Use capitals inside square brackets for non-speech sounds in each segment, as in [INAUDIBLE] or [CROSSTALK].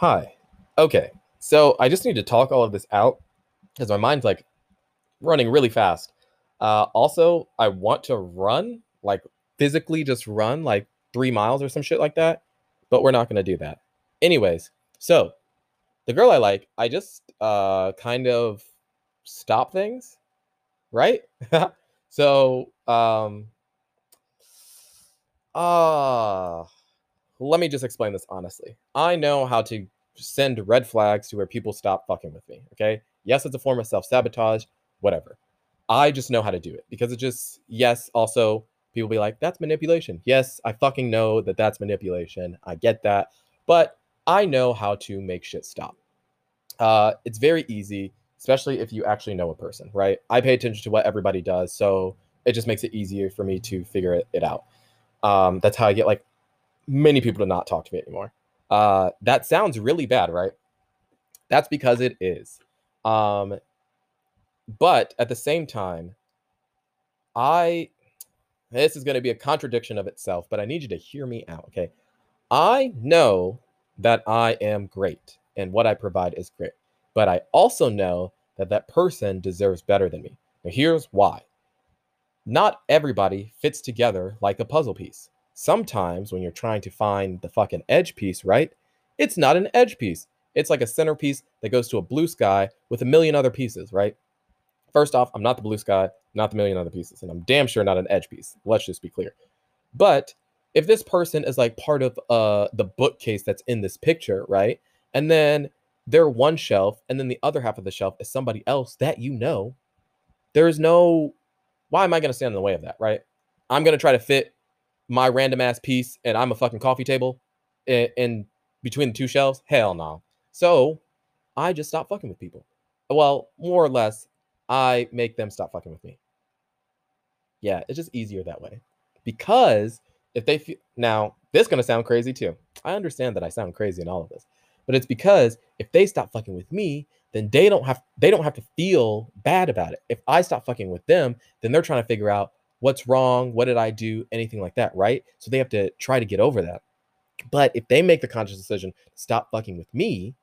Hi. Okay. So I just need to talk all of this out because my mind's like running really fast. Uh, also, I want to run, like physically just run like three miles or some shit like that, but we're not going to do that. Anyways, so the girl I like, I just uh, kind of stop things, right? [LAUGHS] so, um, uh, let me just explain this honestly. I know how to send red flags to where people stop fucking with me. Okay. Yes, it's a form of self sabotage, whatever. I just know how to do it because it just, yes, also people be like, that's manipulation. Yes, I fucking know that that's manipulation. I get that. But I know how to make shit stop. Uh, it's very easy, especially if you actually know a person, right? I pay attention to what everybody does. So it just makes it easier for me to figure it, it out. Um, that's how I get like many people to not talk to me anymore. Uh, that sounds really bad, right? That's because it is. Um, but at the same time, I this is going to be a contradiction of itself, but I need you to hear me out, okay? I know that I am great and what I provide is great, but I also know that that person deserves better than me. Now, here's why. Not everybody fits together like a puzzle piece. Sometimes when you're trying to find the fucking edge piece, right? It's not an edge piece. It's like a centerpiece that goes to a blue sky with a million other pieces, right? First off, I'm not the blue sky, not the million other pieces, and I'm damn sure not an edge piece. Let's just be clear. But if this person is like part of uh the bookcase that's in this picture, right? And then they're one shelf, and then the other half of the shelf is somebody else that you know, there is no why am I gonna stand in the way of that, right? I'm gonna try to fit my random ass piece and I'm a fucking coffee table in, in between the two shelves. Hell no. So I just stop fucking with people. Well, more or less, I make them stop fucking with me. Yeah, it's just easier that way. Because if they feel now, this is gonna sound crazy too. I understand that I sound crazy in all of this, but it's because if they stop fucking with me, then they don't have they don't have to feel bad about it. If I stop fucking with them, then they're trying to figure out what's wrong, what did I do, anything like that, right? So they have to try to get over that. But if they make the conscious decision to stop fucking with me,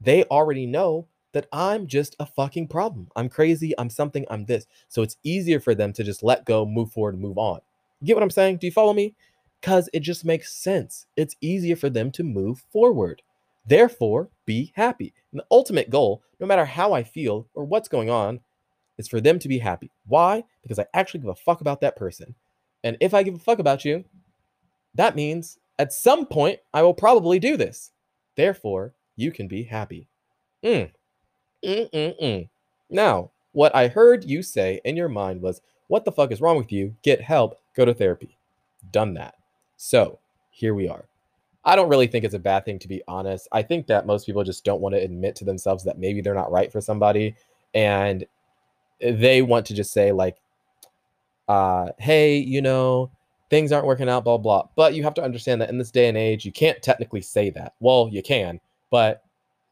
they already know that I'm just a fucking problem. I'm crazy. I'm something. I'm this. So it's easier for them to just let go, move forward, move on. Get what I'm saying? Do you follow me? Because it just makes sense. It's easier for them to move forward. Therefore, be happy. And the ultimate goal, no matter how I feel or what's going on, is for them to be happy. Why? Because I actually give a fuck about that person. And if I give a fuck about you, that means at some point I will probably do this. Therefore, you can be happy. Mm. Mm-mm-mm. Now, what I heard you say in your mind was, What the fuck is wrong with you? Get help, go to therapy. Done that. So, here we are. I don't really think it's a bad thing to be honest. I think that most people just don't want to admit to themselves that maybe they're not right for somebody and they want to just say like uh hey, you know, things aren't working out blah blah. But you have to understand that in this day and age, you can't technically say that. Well, you can, but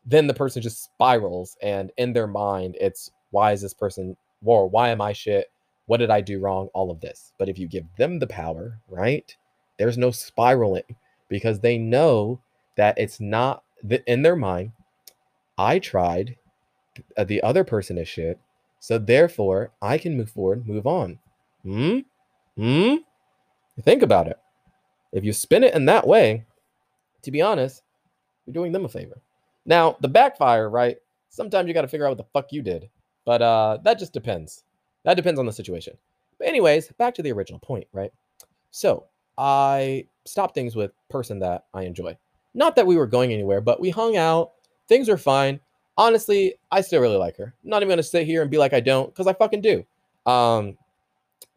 then the person just spirals and in their mind it's why is this person war? why am I shit? What did I do wrong? All of this. But if you give them the power, right? There's no spiraling because they know that it's not in their mind. I tried, the other person is shit. So therefore, I can move forward, move on. Hmm? Hmm? Think about it. If you spin it in that way, to be honest, you're doing them a favor. Now, the backfire, right? Sometimes you got to figure out what the fuck you did. But uh that just depends. That depends on the situation. But anyways, back to the original point, right? So, I stopped things with person that I enjoy. Not that we were going anywhere, but we hung out. Things were fine. Honestly, I still really like her. I'm not even to sit here and be like I don't cuz I fucking do. Um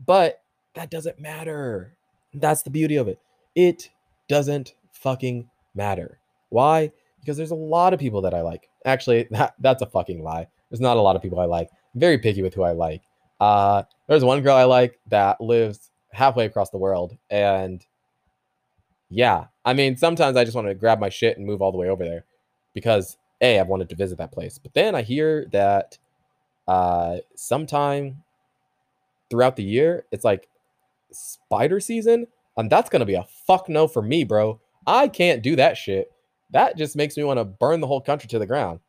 but that doesn't matter. That's the beauty of it. It doesn't fucking matter. Why? because there's a lot of people that I like. Actually, [LAUGHS] that, that's a fucking lie. There's not a lot of people I like. I'm very picky with who I like. Uh, there's one girl I like that lives halfway across the world, and yeah, I mean, sometimes I just want to grab my shit and move all the way over there because a I've wanted to visit that place. But then I hear that uh, sometime throughout the year, it's like spider season, and that's gonna be a fuck no for me, bro. I can't do that shit that just makes me want to burn the whole country to the ground.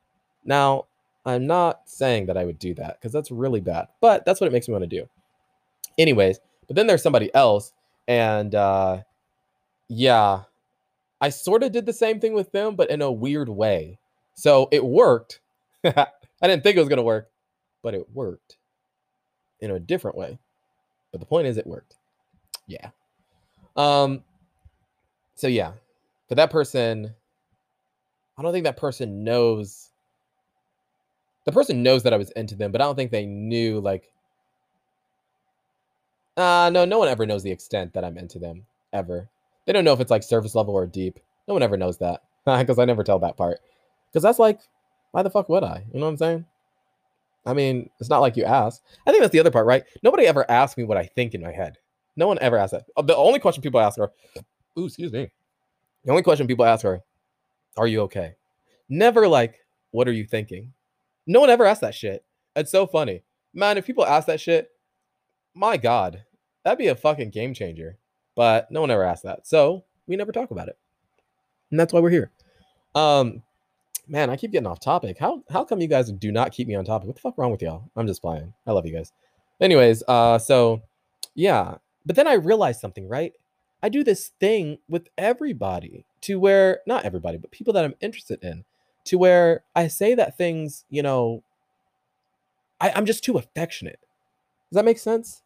Now, I'm not saying that I would do that because that's really bad, but that's what it makes me want to do. Anyways, but then there's somebody else, and uh, yeah, I sort of did the same thing with them, but in a weird way. So it worked. [LAUGHS] I didn't think it was going to work, but it worked in a different way. But the point is, it worked. Yeah. Um. So yeah, for that person, I don't think that person knows. The person knows that I was into them, but I don't think they knew like. Uh no, no one ever knows the extent that I'm into them ever. They don't know if it's like surface level or deep. No one ever knows that [LAUGHS] because I never tell that part. Because that's like, why the fuck would I? You know what I'm saying? I mean, it's not like you ask. I think that's the other part, right? Nobody ever asks me what I think in my head. No one ever asks that. Uh, the only question people ask are, ooh, excuse me. The only question people ask are, are you okay? Never like, what are you thinking? No one ever asks that shit. It's so funny. Man, if people ask that shit, my God, that'd be a fucking game changer. But no one ever asked that. So we never talk about it. And that's why we're here. Um, man, I keep getting off topic. How how come you guys do not keep me on topic? What the fuck wrong with y'all? I'm just playing. I love you guys. Anyways, uh, so yeah, but then I realized something, right? I do this thing with everybody to where not everybody, but people that I'm interested in, to where I say that things, you know, I, I'm just too affectionate. Does that make sense?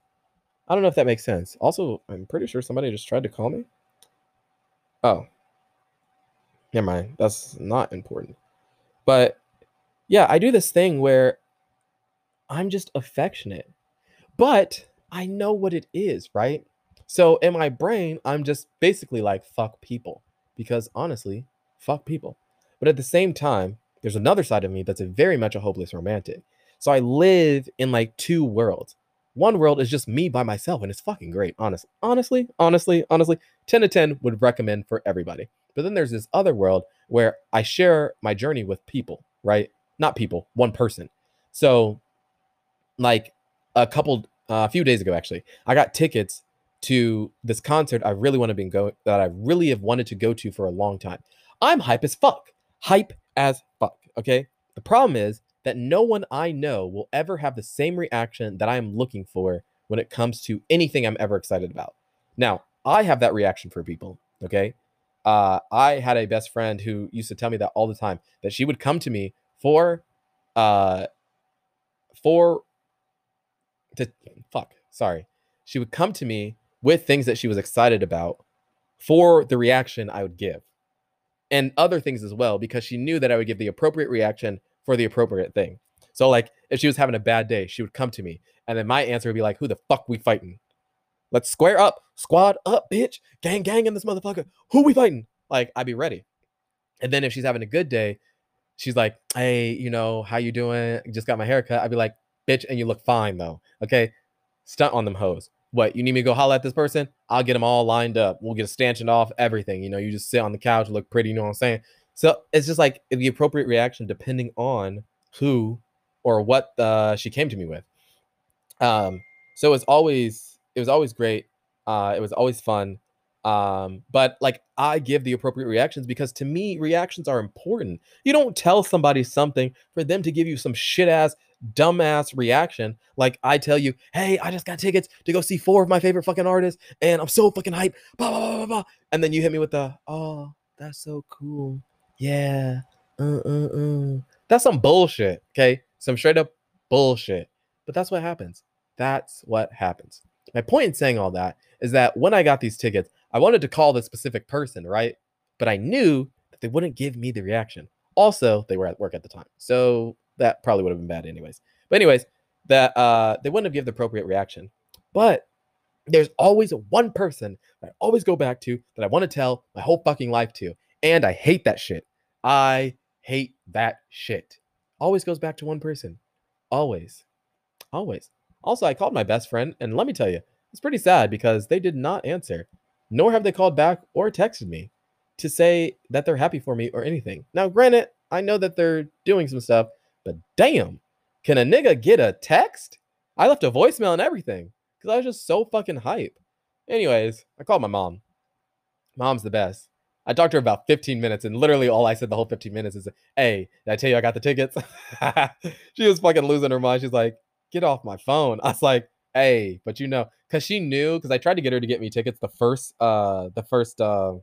I don't know if that makes sense. Also, I'm pretty sure somebody just tried to call me. Oh. Never mind. That's not important. But yeah, I do this thing where I'm just affectionate. But I know what it is, right? So in my brain, I'm just basically like, fuck people. Because honestly, fuck people. But at the same time, there's another side of me that's a very much a hopeless romantic. So I live in like two worlds. One world is just me by myself, and it's fucking great. Honestly, honestly, honestly, honestly, 10 to 10 would recommend for everybody. But then there's this other world where I share my journey with people, right? Not people, one person. So, like a couple, uh, a few days ago, actually, I got tickets to this concert I really want to be go that I really have wanted to go to for a long time. I'm hype as fuck. Hype as fuck. Okay. The problem is that no one I know will ever have the same reaction that I am looking for when it comes to anything I'm ever excited about. Now, I have that reaction for people, okay? Uh, I had a best friend who used to tell me that all the time that she would come to me for uh for to fuck, sorry. She would come to me with things that she was excited about for the reaction I would give. And other things as well because she knew that I would give the appropriate reaction for the appropriate thing. So like if she was having a bad day, she would come to me and then my answer would be like, "Who the fuck we fighting? Let's square up, squad up, bitch, gang gang in this motherfucker. Who we fighting?" Like I'd be ready. And then if she's having a good day, she's like, "Hey, you know, how you doing? Just got my haircut." I'd be like, "Bitch, and you look fine though." Okay, stunt on them hoes. What you need me to go holler at this person? I'll get them all lined up. We'll get a stanchion off everything. You know, you just sit on the couch, look pretty. You know what I'm saying? So it's just like the appropriate reaction depending on who or what uh, she came to me with. Um, so it's always it was always great. Uh, it was always fun. Um, but like I give the appropriate reactions because to me reactions are important. You don't tell somebody something for them to give you some shit ass dumbass reaction like I tell you, hey, I just got tickets to go see four of my favorite fucking artists, and I'm so fucking hyped. Blah, blah, blah, blah, And then you hit me with the, oh, that's so cool yeah, uh, uh, uh. That's some bullshit. Okay, some straight up bullshit. But that's what happens. That's what happens. My point in saying all that is that when I got these tickets, I wanted to call the specific person, right? But I knew that they wouldn't give me the reaction. Also, they were at work at the time, so that probably would have been bad anyways. But anyways, that uh, they wouldn't have given the appropriate reaction. But there's always one person that I always go back to that I want to tell my whole fucking life to, and I hate that shit. I hate that shit. Always goes back to one person. Always. Always. Also, I called my best friend, and let me tell you, it's pretty sad because they did not answer, nor have they called back or texted me to say that they're happy for me or anything. Now, granted, I know that they're doing some stuff, but damn, can a nigga get a text? I left a voicemail and everything because I was just so fucking hype. Anyways, I called my mom. Mom's the best. I talked to her about 15 minutes, and literally all I said the whole 15 minutes is, "Hey, did I tell you I got the tickets?" [LAUGHS] she was fucking losing her mind. She's like, "Get off my phone." I was like, "Hey, but you know, because she knew, because I tried to get her to get me tickets the first, uh, the first uh,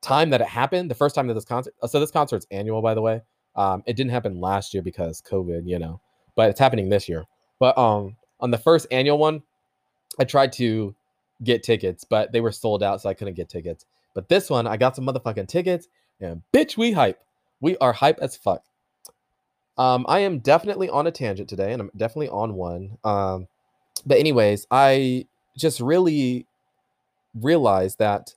time that it happened, the first time that this concert. So this concert's annual, by the way. Um, it didn't happen last year because COVID, you know, but it's happening this year. But um, on the first annual one, I tried to get tickets, but they were sold out, so I couldn't get tickets. But this one, I got some motherfucking tickets, and bitch, we hype. We are hype as fuck. Um, I am definitely on a tangent today, and I'm definitely on one. Um, but anyways, I just really realized that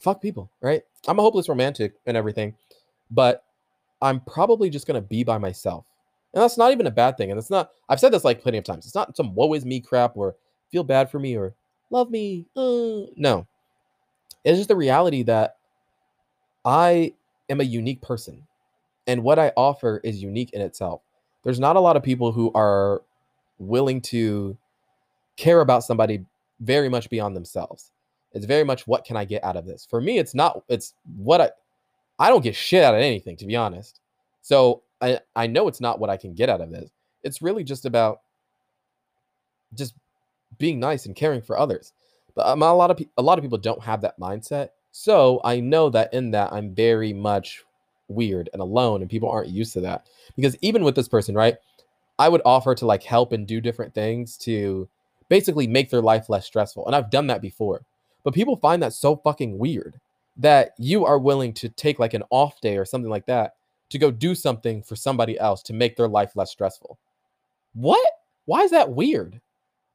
fuck people, right? I'm a hopeless romantic and everything, but I'm probably just gonna be by myself. And that's not even a bad thing. And it's not, I've said this like plenty of times. It's not some woe is me crap or feel bad for me or love me. Uh, no. It's just the reality that I am a unique person. And what I offer is unique in itself. There's not a lot of people who are willing to care about somebody very much beyond themselves. It's very much what can I get out of this? For me, it's not, it's what I, I don't get shit out of anything, to be honest. So I, I know it's not what I can get out of this. It's really just about just being nice and caring for others. But um, a lot of pe- a lot of people don't have that mindset. So I know that in that I'm very much weird and alone, and people aren't used to that. Because even with this person, right, I would offer to like help and do different things to basically make their life less stressful, and I've done that before. But people find that so fucking weird that you are willing to take like an off day or something like that to go do something for somebody else to make their life less stressful. What? Why is that weird?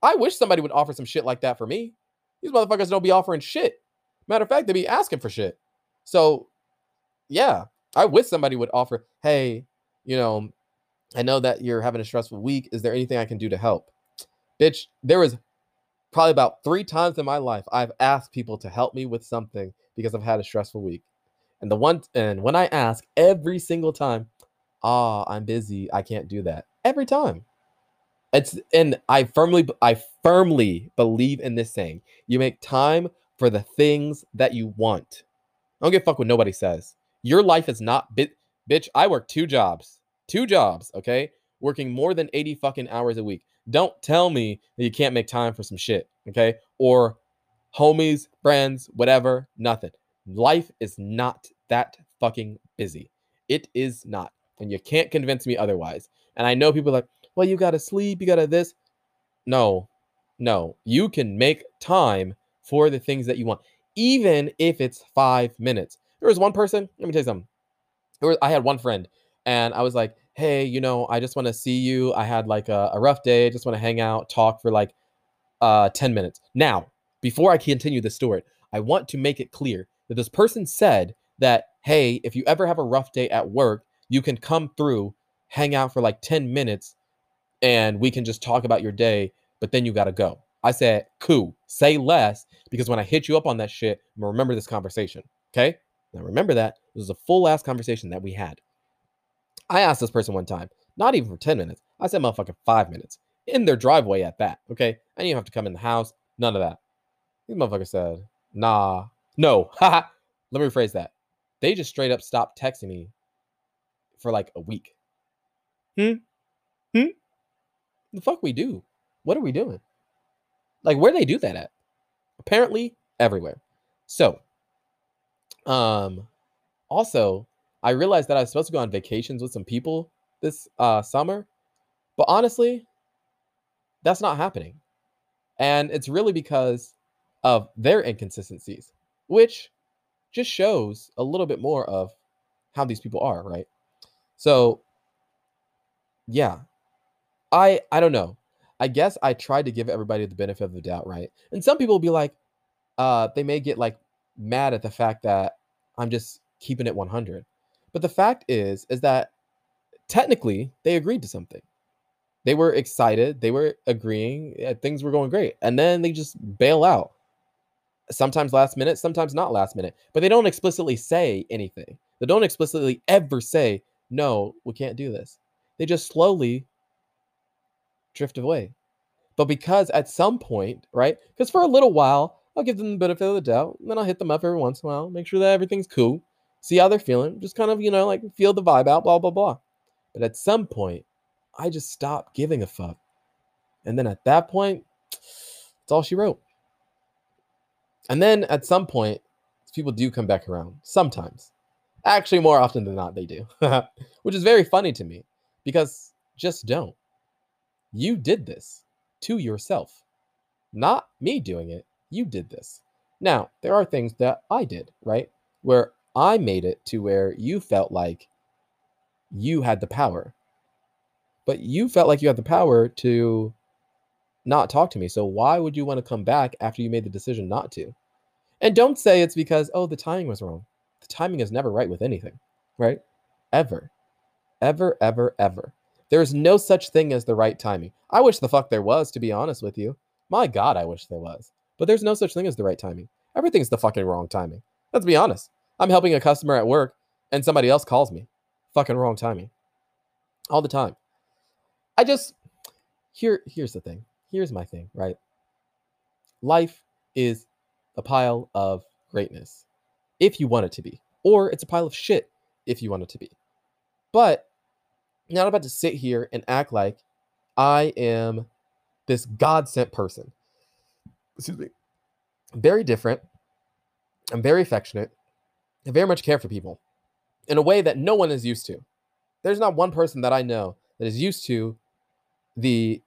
I wish somebody would offer some shit like that for me. These motherfuckers don't be offering shit. Matter of fact, they be asking for shit. So, yeah, I wish somebody would offer, hey, you know, I know that you're having a stressful week. Is there anything I can do to help? Bitch, there was probably about three times in my life I've asked people to help me with something because I've had a stressful week. And the one and when I ask every single time, ah, oh, I'm busy, I can't do that. Every time. It's and I firmly I firmly believe in this saying. You make time for the things that you want. I don't a fuck what nobody says. Your life is not bit bitch. I work two jobs. Two jobs, okay? Working more than 80 fucking hours a week. Don't tell me that you can't make time for some shit, okay? Or homies, friends, whatever, nothing. Life is not that fucking busy. It is not. And you can't convince me otherwise. And I know people like, well, you got to sleep, you got to this. No, no. You can make time for the things that you want, even if it's five minutes. There was one person, let me tell you something. Was, I had one friend, and I was like, hey, you know, I just want to see you. I had like a, a rough day. I just want to hang out, talk for like uh, 10 minutes. Now, before I continue the story, I want to make it clear that this person said that, hey, if you ever have a rough day at work, you can come through, hang out for like 10 minutes, and we can just talk about your day, but then you got to go. I said, cool, say less, because when I hit you up on that shit, I'm gonna remember this conversation. Okay? Now remember that. This was a full ass conversation that we had. I asked this person one time, not even for 10 minutes. I said, motherfucking five minutes in their driveway at that. Okay. I didn't even have to come in the house. None of that. These motherfuckers said, nah, no. [LAUGHS] Let me rephrase that. They just straight up stopped texting me for like a week. Hmm? Hmm? The fuck we do? What are we doing? Like where they do that at? Apparently everywhere. So, um, also, I realized that I was supposed to go on vacations with some people this uh summer, but honestly, that's not happening. And it's really because of their inconsistencies, which just shows a little bit more of how these people are, right? So, yeah. I I don't know. I guess I tried to give everybody the benefit of the doubt, right? And some people will be like, uh, they may get like mad at the fact that I'm just keeping it 100. But the fact is, is that technically they agreed to something. They were excited, they were agreeing, eh, things were going great, and then they just bail out. Sometimes last minute, sometimes not last minute, but they don't explicitly say anything. They don't explicitly ever say, no, we can't do this. They just slowly drift away. But because at some point, right? Because for a little while, I'll give them the benefit of the doubt. And then I'll hit them up every once in a while, make sure that everything's cool, see how they're feeling, just kind of, you know, like feel the vibe out, blah, blah, blah. But at some point, I just stopped giving a fuck. And then at that point, that's all she wrote. And then at some point, people do come back around. Sometimes. Actually, more often than not, they do. [LAUGHS] Which is very funny to me because just don't. You did this to yourself, not me doing it. You did this. Now, there are things that I did, right? Where I made it to where you felt like you had the power. But you felt like you had the power to not talk to me. So why would you want to come back after you made the decision not to? And don't say it's because, oh, the timing was wrong. The timing is never right with anything, right? Ever. Ever, ever, ever. There is no such thing as the right timing. I wish the fuck there was, to be honest with you. My God, I wish there was. But there's no such thing as the right timing. Everything's the fucking wrong timing. Let's be honest. I'm helping a customer at work and somebody else calls me. Fucking wrong timing. All the time. I just here here's the thing. Here's my thing, right? Life is a pile of greatness if you want it to be, or it's a pile of shit if you want it to be. But I'm not about to sit here and act like I am this God sent person. Excuse me. very different. I'm very affectionate. I very much care for people in a way that no one is used to. There's not one person that I know that is used to the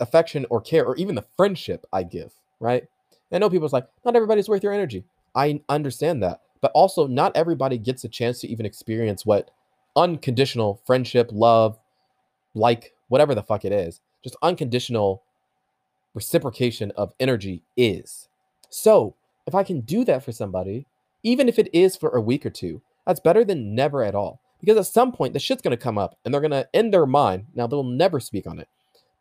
affection or care or even the friendship I give, right? I know people's like, not everybody's worth your energy. I understand that. But also, not everybody gets a chance to even experience what unconditional friendship, love, like, whatever the fuck it is, just unconditional reciprocation of energy is. So, if I can do that for somebody, even if it is for a week or two, that's better than never at all. Because at some point, the shit's gonna come up and they're gonna, in their mind, now they'll never speak on it,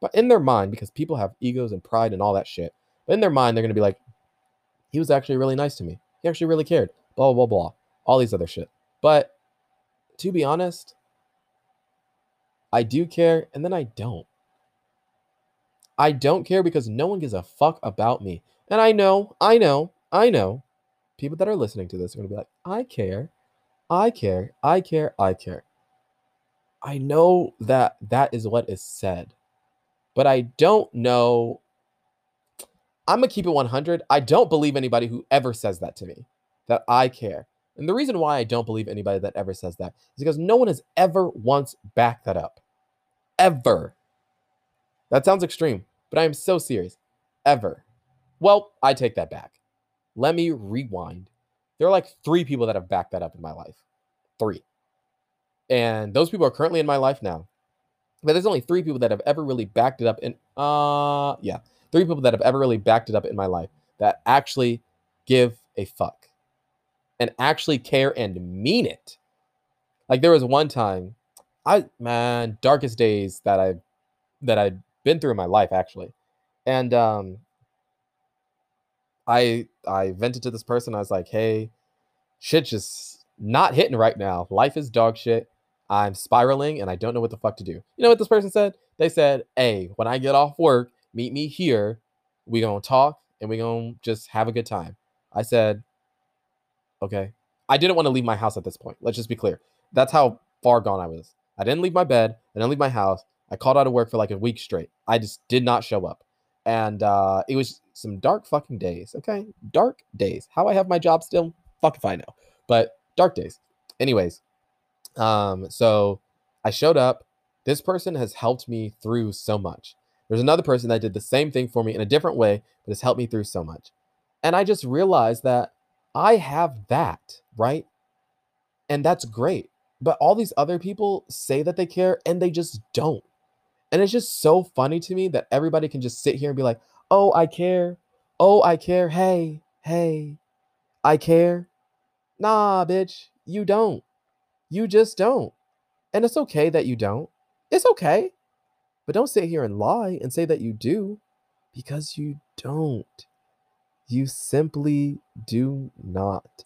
but in their mind, because people have egos and pride and all that shit, but in their mind, they're gonna be like, he was actually really nice to me. He actually really cared. Blah, blah, blah. All these other shit. But to be honest, I do care and then I don't. I don't care because no one gives a fuck about me. And I know, I know, I know people that are listening to this are going to be like, I care, I care, I care, I care. I know that that is what is said, but I don't know. I'm going to keep it 100. I don't believe anybody who ever says that to me, that I care. And the reason why I don't believe anybody that ever says that is because no one has ever once backed that up. Ever. That sounds extreme, but I am so serious. Ever. Well, I take that back. Let me rewind. There are like three people that have backed that up in my life. Three. And those people are currently in my life now. But there's only three people that have ever really backed it up in uh yeah, three people that have ever really backed it up in my life that actually give a fuck and actually care and mean it. Like there was one time, I man, darkest days that I that I'd been through in my life actually. And um I I vented to this person. I was like, "Hey, shit just not hitting right now. Life is dog shit. I'm spiraling and I don't know what the fuck to do." You know what this person said? They said, "Hey, when I get off work, meet me here. We to talk and we to just have a good time." I said, "Okay." I didn't want to leave my house at this point. Let's just be clear. That's how far gone I was. I didn't leave my bed. I didn't leave my house. I called out of work for like a week straight. I just did not show up. And uh, it was some dark fucking days. Okay. Dark days. How I have my job still, fuck if I know. But dark days. Anyways, um, so I showed up. This person has helped me through so much. There's another person that did the same thing for me in a different way, but has helped me through so much. And I just realized that I have that, right? And that's great. But all these other people say that they care and they just don't. And it's just so funny to me that everybody can just sit here and be like, oh, I care. Oh, I care. Hey, hey, I care. Nah, bitch, you don't. You just don't. And it's okay that you don't. It's okay. But don't sit here and lie and say that you do because you don't. You simply do not.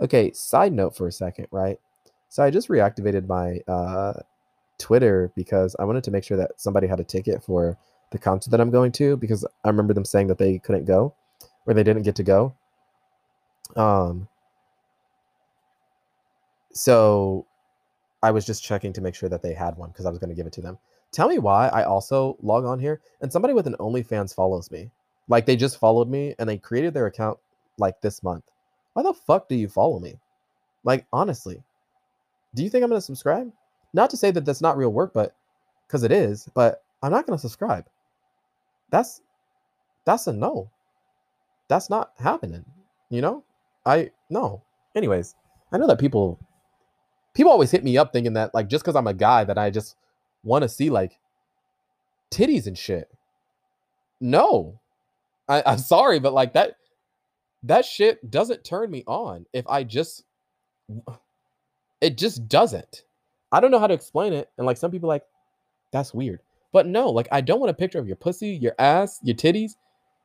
Okay, side note for a second, right? So I just reactivated my uh, Twitter because I wanted to make sure that somebody had a ticket for the concert that I'm going to because I remember them saying that they couldn't go. or they didn't get to go. Um, so I was just checking to make sure that they had one because I was going to give it to them. Tell me why I also log on here and somebody with an OnlyFans follows me. Like they just followed me and they created their account like this month. Why the fuck do you follow me? Like honestly, do you think I'm going to subscribe? Not to say that that's not real work, but because it is, but I'm not going to subscribe. That's that's a no. That's not happening. You know? I no. Anyways, I know that people people always hit me up thinking that like just because I'm a guy that I just want to see like titties and shit. No. I, I'm sorry, but like that that shit doesn't turn me on if I just it just doesn't. I don't know how to explain it. And like some people like, that's weird. But no, like I don't want a picture of your pussy, your ass, your titties.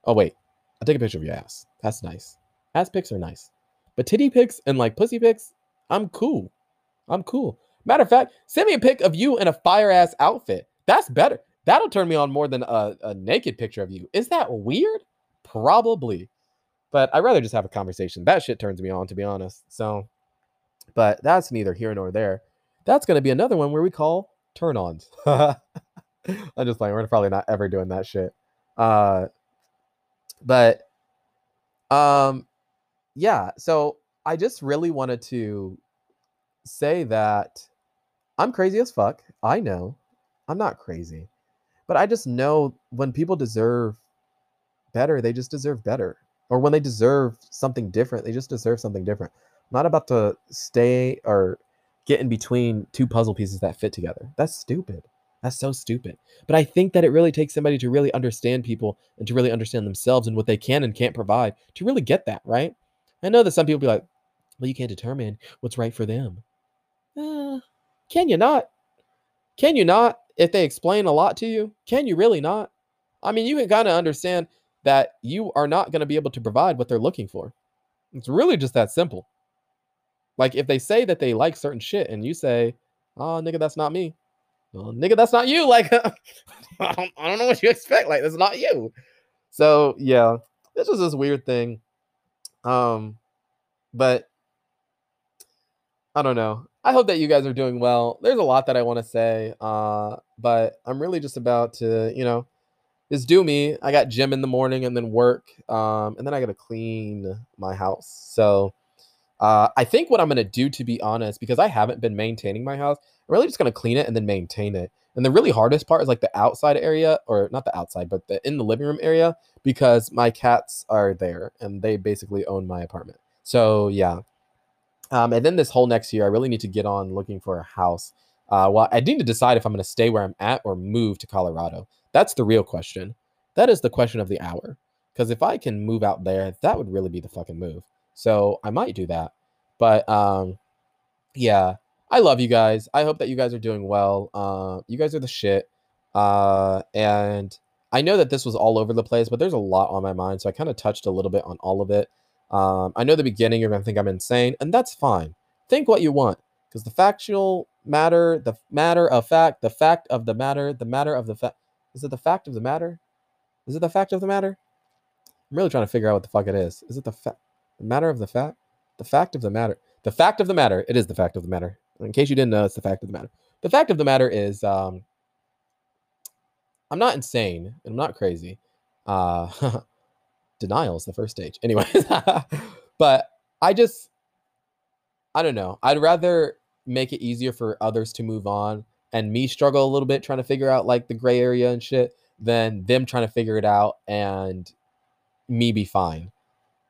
Oh wait, I'll take a picture of your ass. That's nice. Ass pics are nice. But titty pics and like pussy pics, I'm cool. I'm cool. Matter of fact, send me a pic of you in a fire ass outfit. That's better. That'll turn me on more than a, a naked picture of you. Is that weird? Probably. But I'd rather just have a conversation. That shit turns me on, to be honest. So, but that's neither here nor there. That's going to be another one where we call turn ons. [LAUGHS] I'm just like, We're probably not ever doing that shit. Uh, but, um, yeah. So I just really wanted to say that I'm crazy as fuck. I know I'm not crazy, but I just know when people deserve better, they just deserve better. Or when they deserve something different, they just deserve something different. I'm not about to stay or get in between two puzzle pieces that fit together. That's stupid. That's so stupid. But I think that it really takes somebody to really understand people and to really understand themselves and what they can and can't provide to really get that, right? I know that some people be like, well, you can't determine what's right for them. Uh, can you not? Can you not? If they explain a lot to you, can you really not? I mean, you can kind of understand that you are not going to be able to provide what they're looking for. It's really just that simple. Like if they say that they like certain shit and you say, "Oh, nigga, that's not me." Well, nigga, that's not you. [LAUGHS] Like I, don't, I don't know what you expect. Like that's not you. So yeah, this was this weird thing. Um, but I don't know. I hope that you guys are doing well. There's a lot that I want to say, uh, but I'm really just about to, you know, just do me. I got gym in the morning and then work, um, and then I got to clean my house. So uh, I think what I'm gonna do, to be honest, because I haven't been maintaining my house, I'm really just gonna clean it and then maintain it. And the really hardest part is like the outside area, or not the outside, but the in the living room area, because my cats are there and they basically own my apartment. So yeah. Um, and then this whole next year, I really need to get on looking for a house. Uh, well, I need to decide if I'm going to stay where I'm at or move to Colorado. That's the real question. That is the question of the hour. Because if I can move out there, that would really be the fucking move. So I might do that. But um, yeah, I love you guys. I hope that you guys are doing well. Uh, you guys are the shit. Uh, and I know that this was all over the place, but there's a lot on my mind. So I kind of touched a little bit on all of it. Um, I know the beginning you're going to think I'm insane, and that's fine. Think what you want. Because the factual matter, the matter of fact, the fact of the matter, the matter of the fact. Is it the fact of the matter? Is it the fact of the matter? I'm really trying to figure out what the fuck it is. Is it the fact? The matter of the fact? The fact of the matter. The fact of the matter. It is the fact of the matter. In case you didn't know, it's the fact of the matter. The fact of the matter is, um, I'm not insane and I'm not crazy. Uh, [LAUGHS] denial is the first stage. Anyways, [LAUGHS] but I just, I don't know. I'd rather make it easier for others to move on and me struggle a little bit trying to figure out like the gray area and shit than them trying to figure it out and me be fine.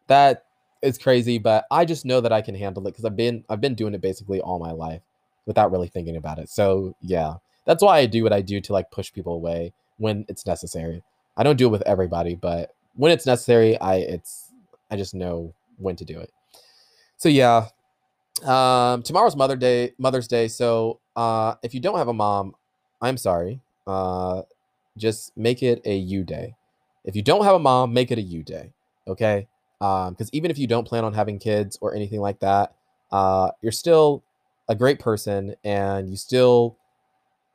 That is crazy, but I just know that I can handle it because I've been I've been doing it basically all my life without really thinking about it. So yeah, that's why I do what I do to like push people away when it's necessary. I don't do it with everybody, but when it's necessary, I it's I just know when to do it. So yeah, um, tomorrow's Mother Day, Mother's Day. So uh, if you don't have a mom, I'm sorry. Uh, just make it a you day. If you don't have a mom, make it a you day. Okay. Because um, even if you don't plan on having kids or anything like that, uh, you're still a great person and you still,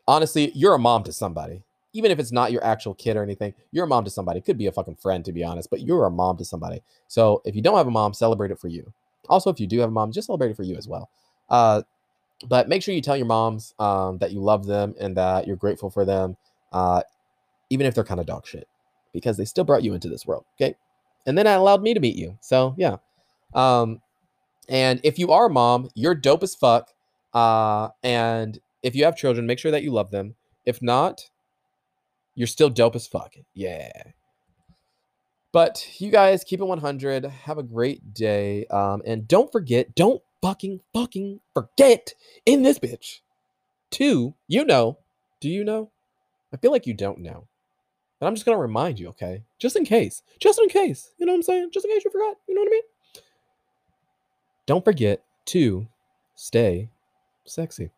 honestly, you're a mom to somebody. even if it's not your actual kid or anything, you're a mom to somebody. It could be a fucking friend, to be honest, but you're a mom to somebody. So if you don't have a mom, celebrate it for you. Also, if you do have a mom, just celebrate it for you as well. Uh, but make sure you tell your moms um, that you love them and that you're grateful for them, uh, even if they're kind of dog shit, because they still brought you into this world. Okay. And then it allowed me to meet you. So yeah. Um, and if you are a mom, you're dope as fuck. Uh, and if you have children, make sure that you love them. If not, you're still dope as fuck. Yeah. But you guys keep it 100. Have a great day. Um, and don't forget, don't fucking fucking forget in this bitch. Two, you know. Do you know? I feel like you don't know. But I'm just gonna remind you, okay? Just in case. Just in case. You know what I'm saying? Just in case you forgot. You know what I mean? Don't forget to stay sexy.